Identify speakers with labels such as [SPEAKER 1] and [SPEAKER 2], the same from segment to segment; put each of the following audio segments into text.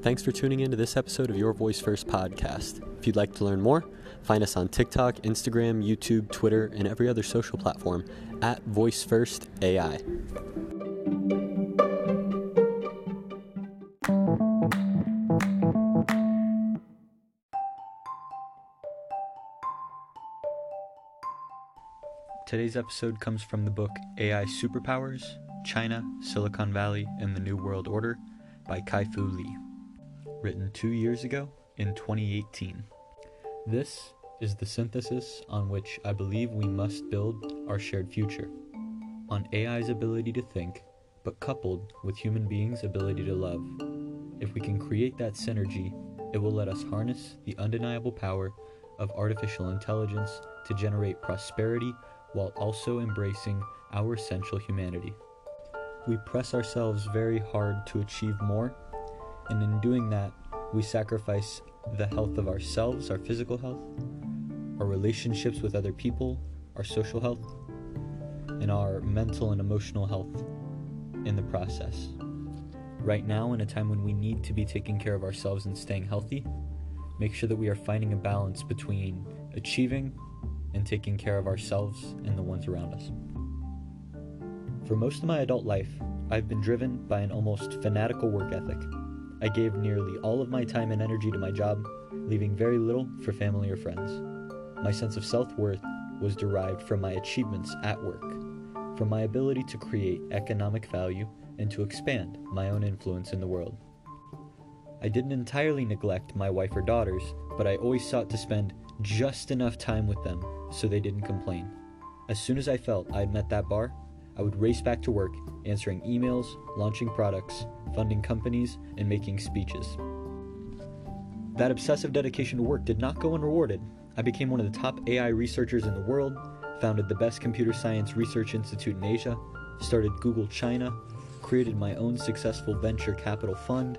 [SPEAKER 1] Thanks for tuning in to this episode of Your Voice First podcast. If you'd like to learn more, find us on TikTok, Instagram, YouTube, Twitter, and every other social platform at Voice First AI. Today's episode comes from the book AI Superpowers China, Silicon Valley, and the New World Order by Kai Fu Lee, written two years ago in 2018. This is the synthesis on which I believe we must build our shared future on AI's ability to think, but coupled with human beings' ability to love. If we can create that synergy, it will let us harness the undeniable power of artificial intelligence to generate prosperity while also embracing our essential humanity. We press ourselves very hard to achieve more, and in doing that, we sacrifice the health of ourselves, our physical health, our relationships with other people, our social health, and our mental and emotional health in the process. Right now, in a time when we need to be taking care of ourselves and staying healthy, make sure that we are finding a balance between achieving and taking care of ourselves and the ones around us. For most of my adult life, I've been driven by an almost fanatical work ethic. I gave nearly all of my time and energy to my job, leaving very little for family or friends. My sense of self worth was derived from my achievements at work, from my ability to create economic value and to expand my own influence in the world. I didn't entirely neglect my wife or daughters, but I always sought to spend just enough time with them so they didn't complain. As soon as I felt I'd met that bar, I would race back to work, answering emails, launching products, funding companies, and making speeches. That obsessive dedication to work did not go unrewarded. I became one of the top AI researchers in the world, founded the best computer science research institute in Asia, started Google China, created my own successful venture capital fund,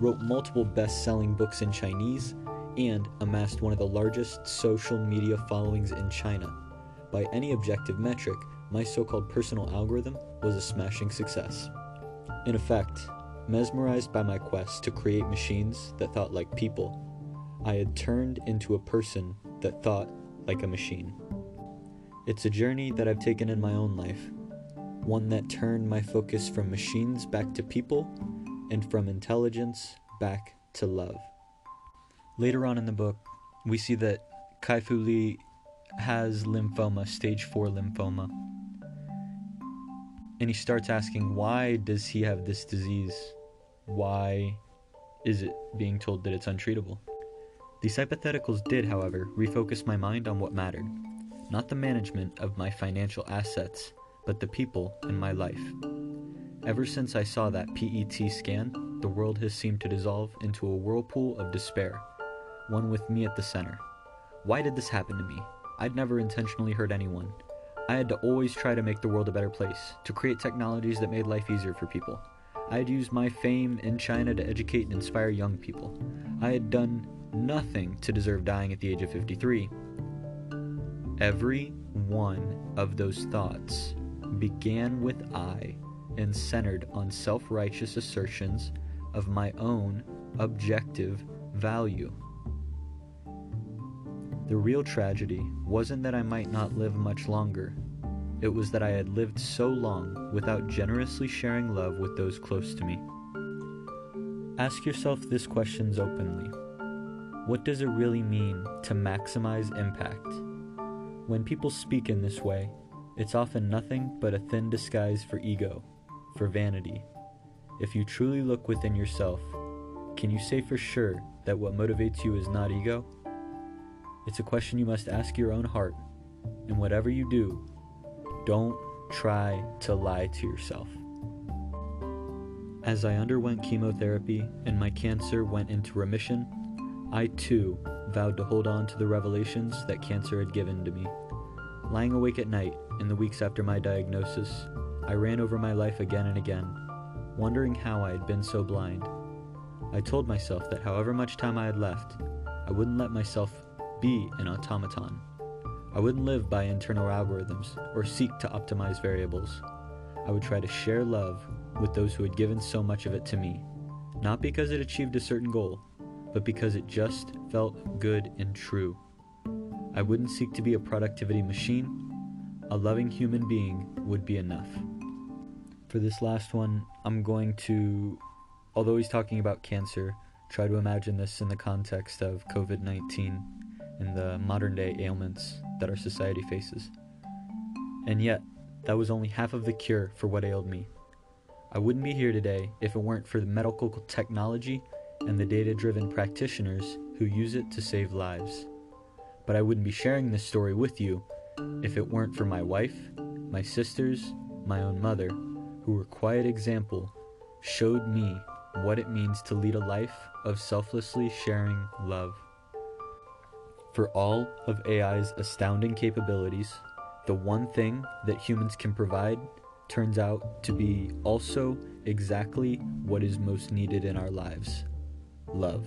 [SPEAKER 1] wrote multiple best selling books in Chinese, and amassed one of the largest social media followings in China. By any objective metric, my so called personal algorithm was a smashing success. In effect, mesmerized by my quest to create machines that thought like people, I had turned into a person that thought like a machine. It's a journey that I've taken in my own life, one that turned my focus from machines back to people and from intelligence back to love. Later on in the book, we see that Kai Fu Lee has lymphoma, stage 4 lymphoma. And he starts asking, why does he have this disease? Why is it being told that it's untreatable? These hypotheticals did, however, refocus my mind on what mattered not the management of my financial assets, but the people in my life. Ever since I saw that PET scan, the world has seemed to dissolve into a whirlpool of despair one with me at the center. Why did this happen to me? I'd never intentionally hurt anyone. I had to always try to make the world a better place, to create technologies that made life easier for people. I had used my fame in China to educate and inspire young people. I had done nothing to deserve dying at the age of 53. Every one of those thoughts began with I and centered on self righteous assertions of my own objective value. The real tragedy wasn't that I might not live much longer. It was that I had lived so long without generously sharing love with those close to me. Ask yourself these questions openly. What does it really mean to maximize impact? When people speak in this way, it's often nothing but a thin disguise for ego, for vanity. If you truly look within yourself, can you say for sure that what motivates you is not ego? It's a question you must ask your own heart. And whatever you do, don't try to lie to yourself. As I underwent chemotherapy and my cancer went into remission, I too vowed to hold on to the revelations that cancer had given to me. Lying awake at night in the weeks after my diagnosis, I ran over my life again and again, wondering how I had been so blind. I told myself that however much time I had left, I wouldn't let myself be an automaton. I wouldn't live by internal algorithms or seek to optimize variables. I would try to share love with those who had given so much of it to me, not because it achieved a certain goal, but because it just felt good and true. I wouldn't seek to be a productivity machine. A loving human being would be enough. For this last one, I'm going to, although he's talking about cancer, try to imagine this in the context of COVID 19 and the modern day ailments that our society faces. And yet, that was only half of the cure for what ailed me. I wouldn't be here today if it weren't for the medical technology and the data driven practitioners who use it to save lives. But I wouldn't be sharing this story with you if it weren't for my wife, my sisters, my own mother, who were quiet example, showed me what it means to lead a life of selflessly sharing love. For all of AI's astounding capabilities, the one thing that humans can provide turns out to be also exactly what is most needed in our lives love.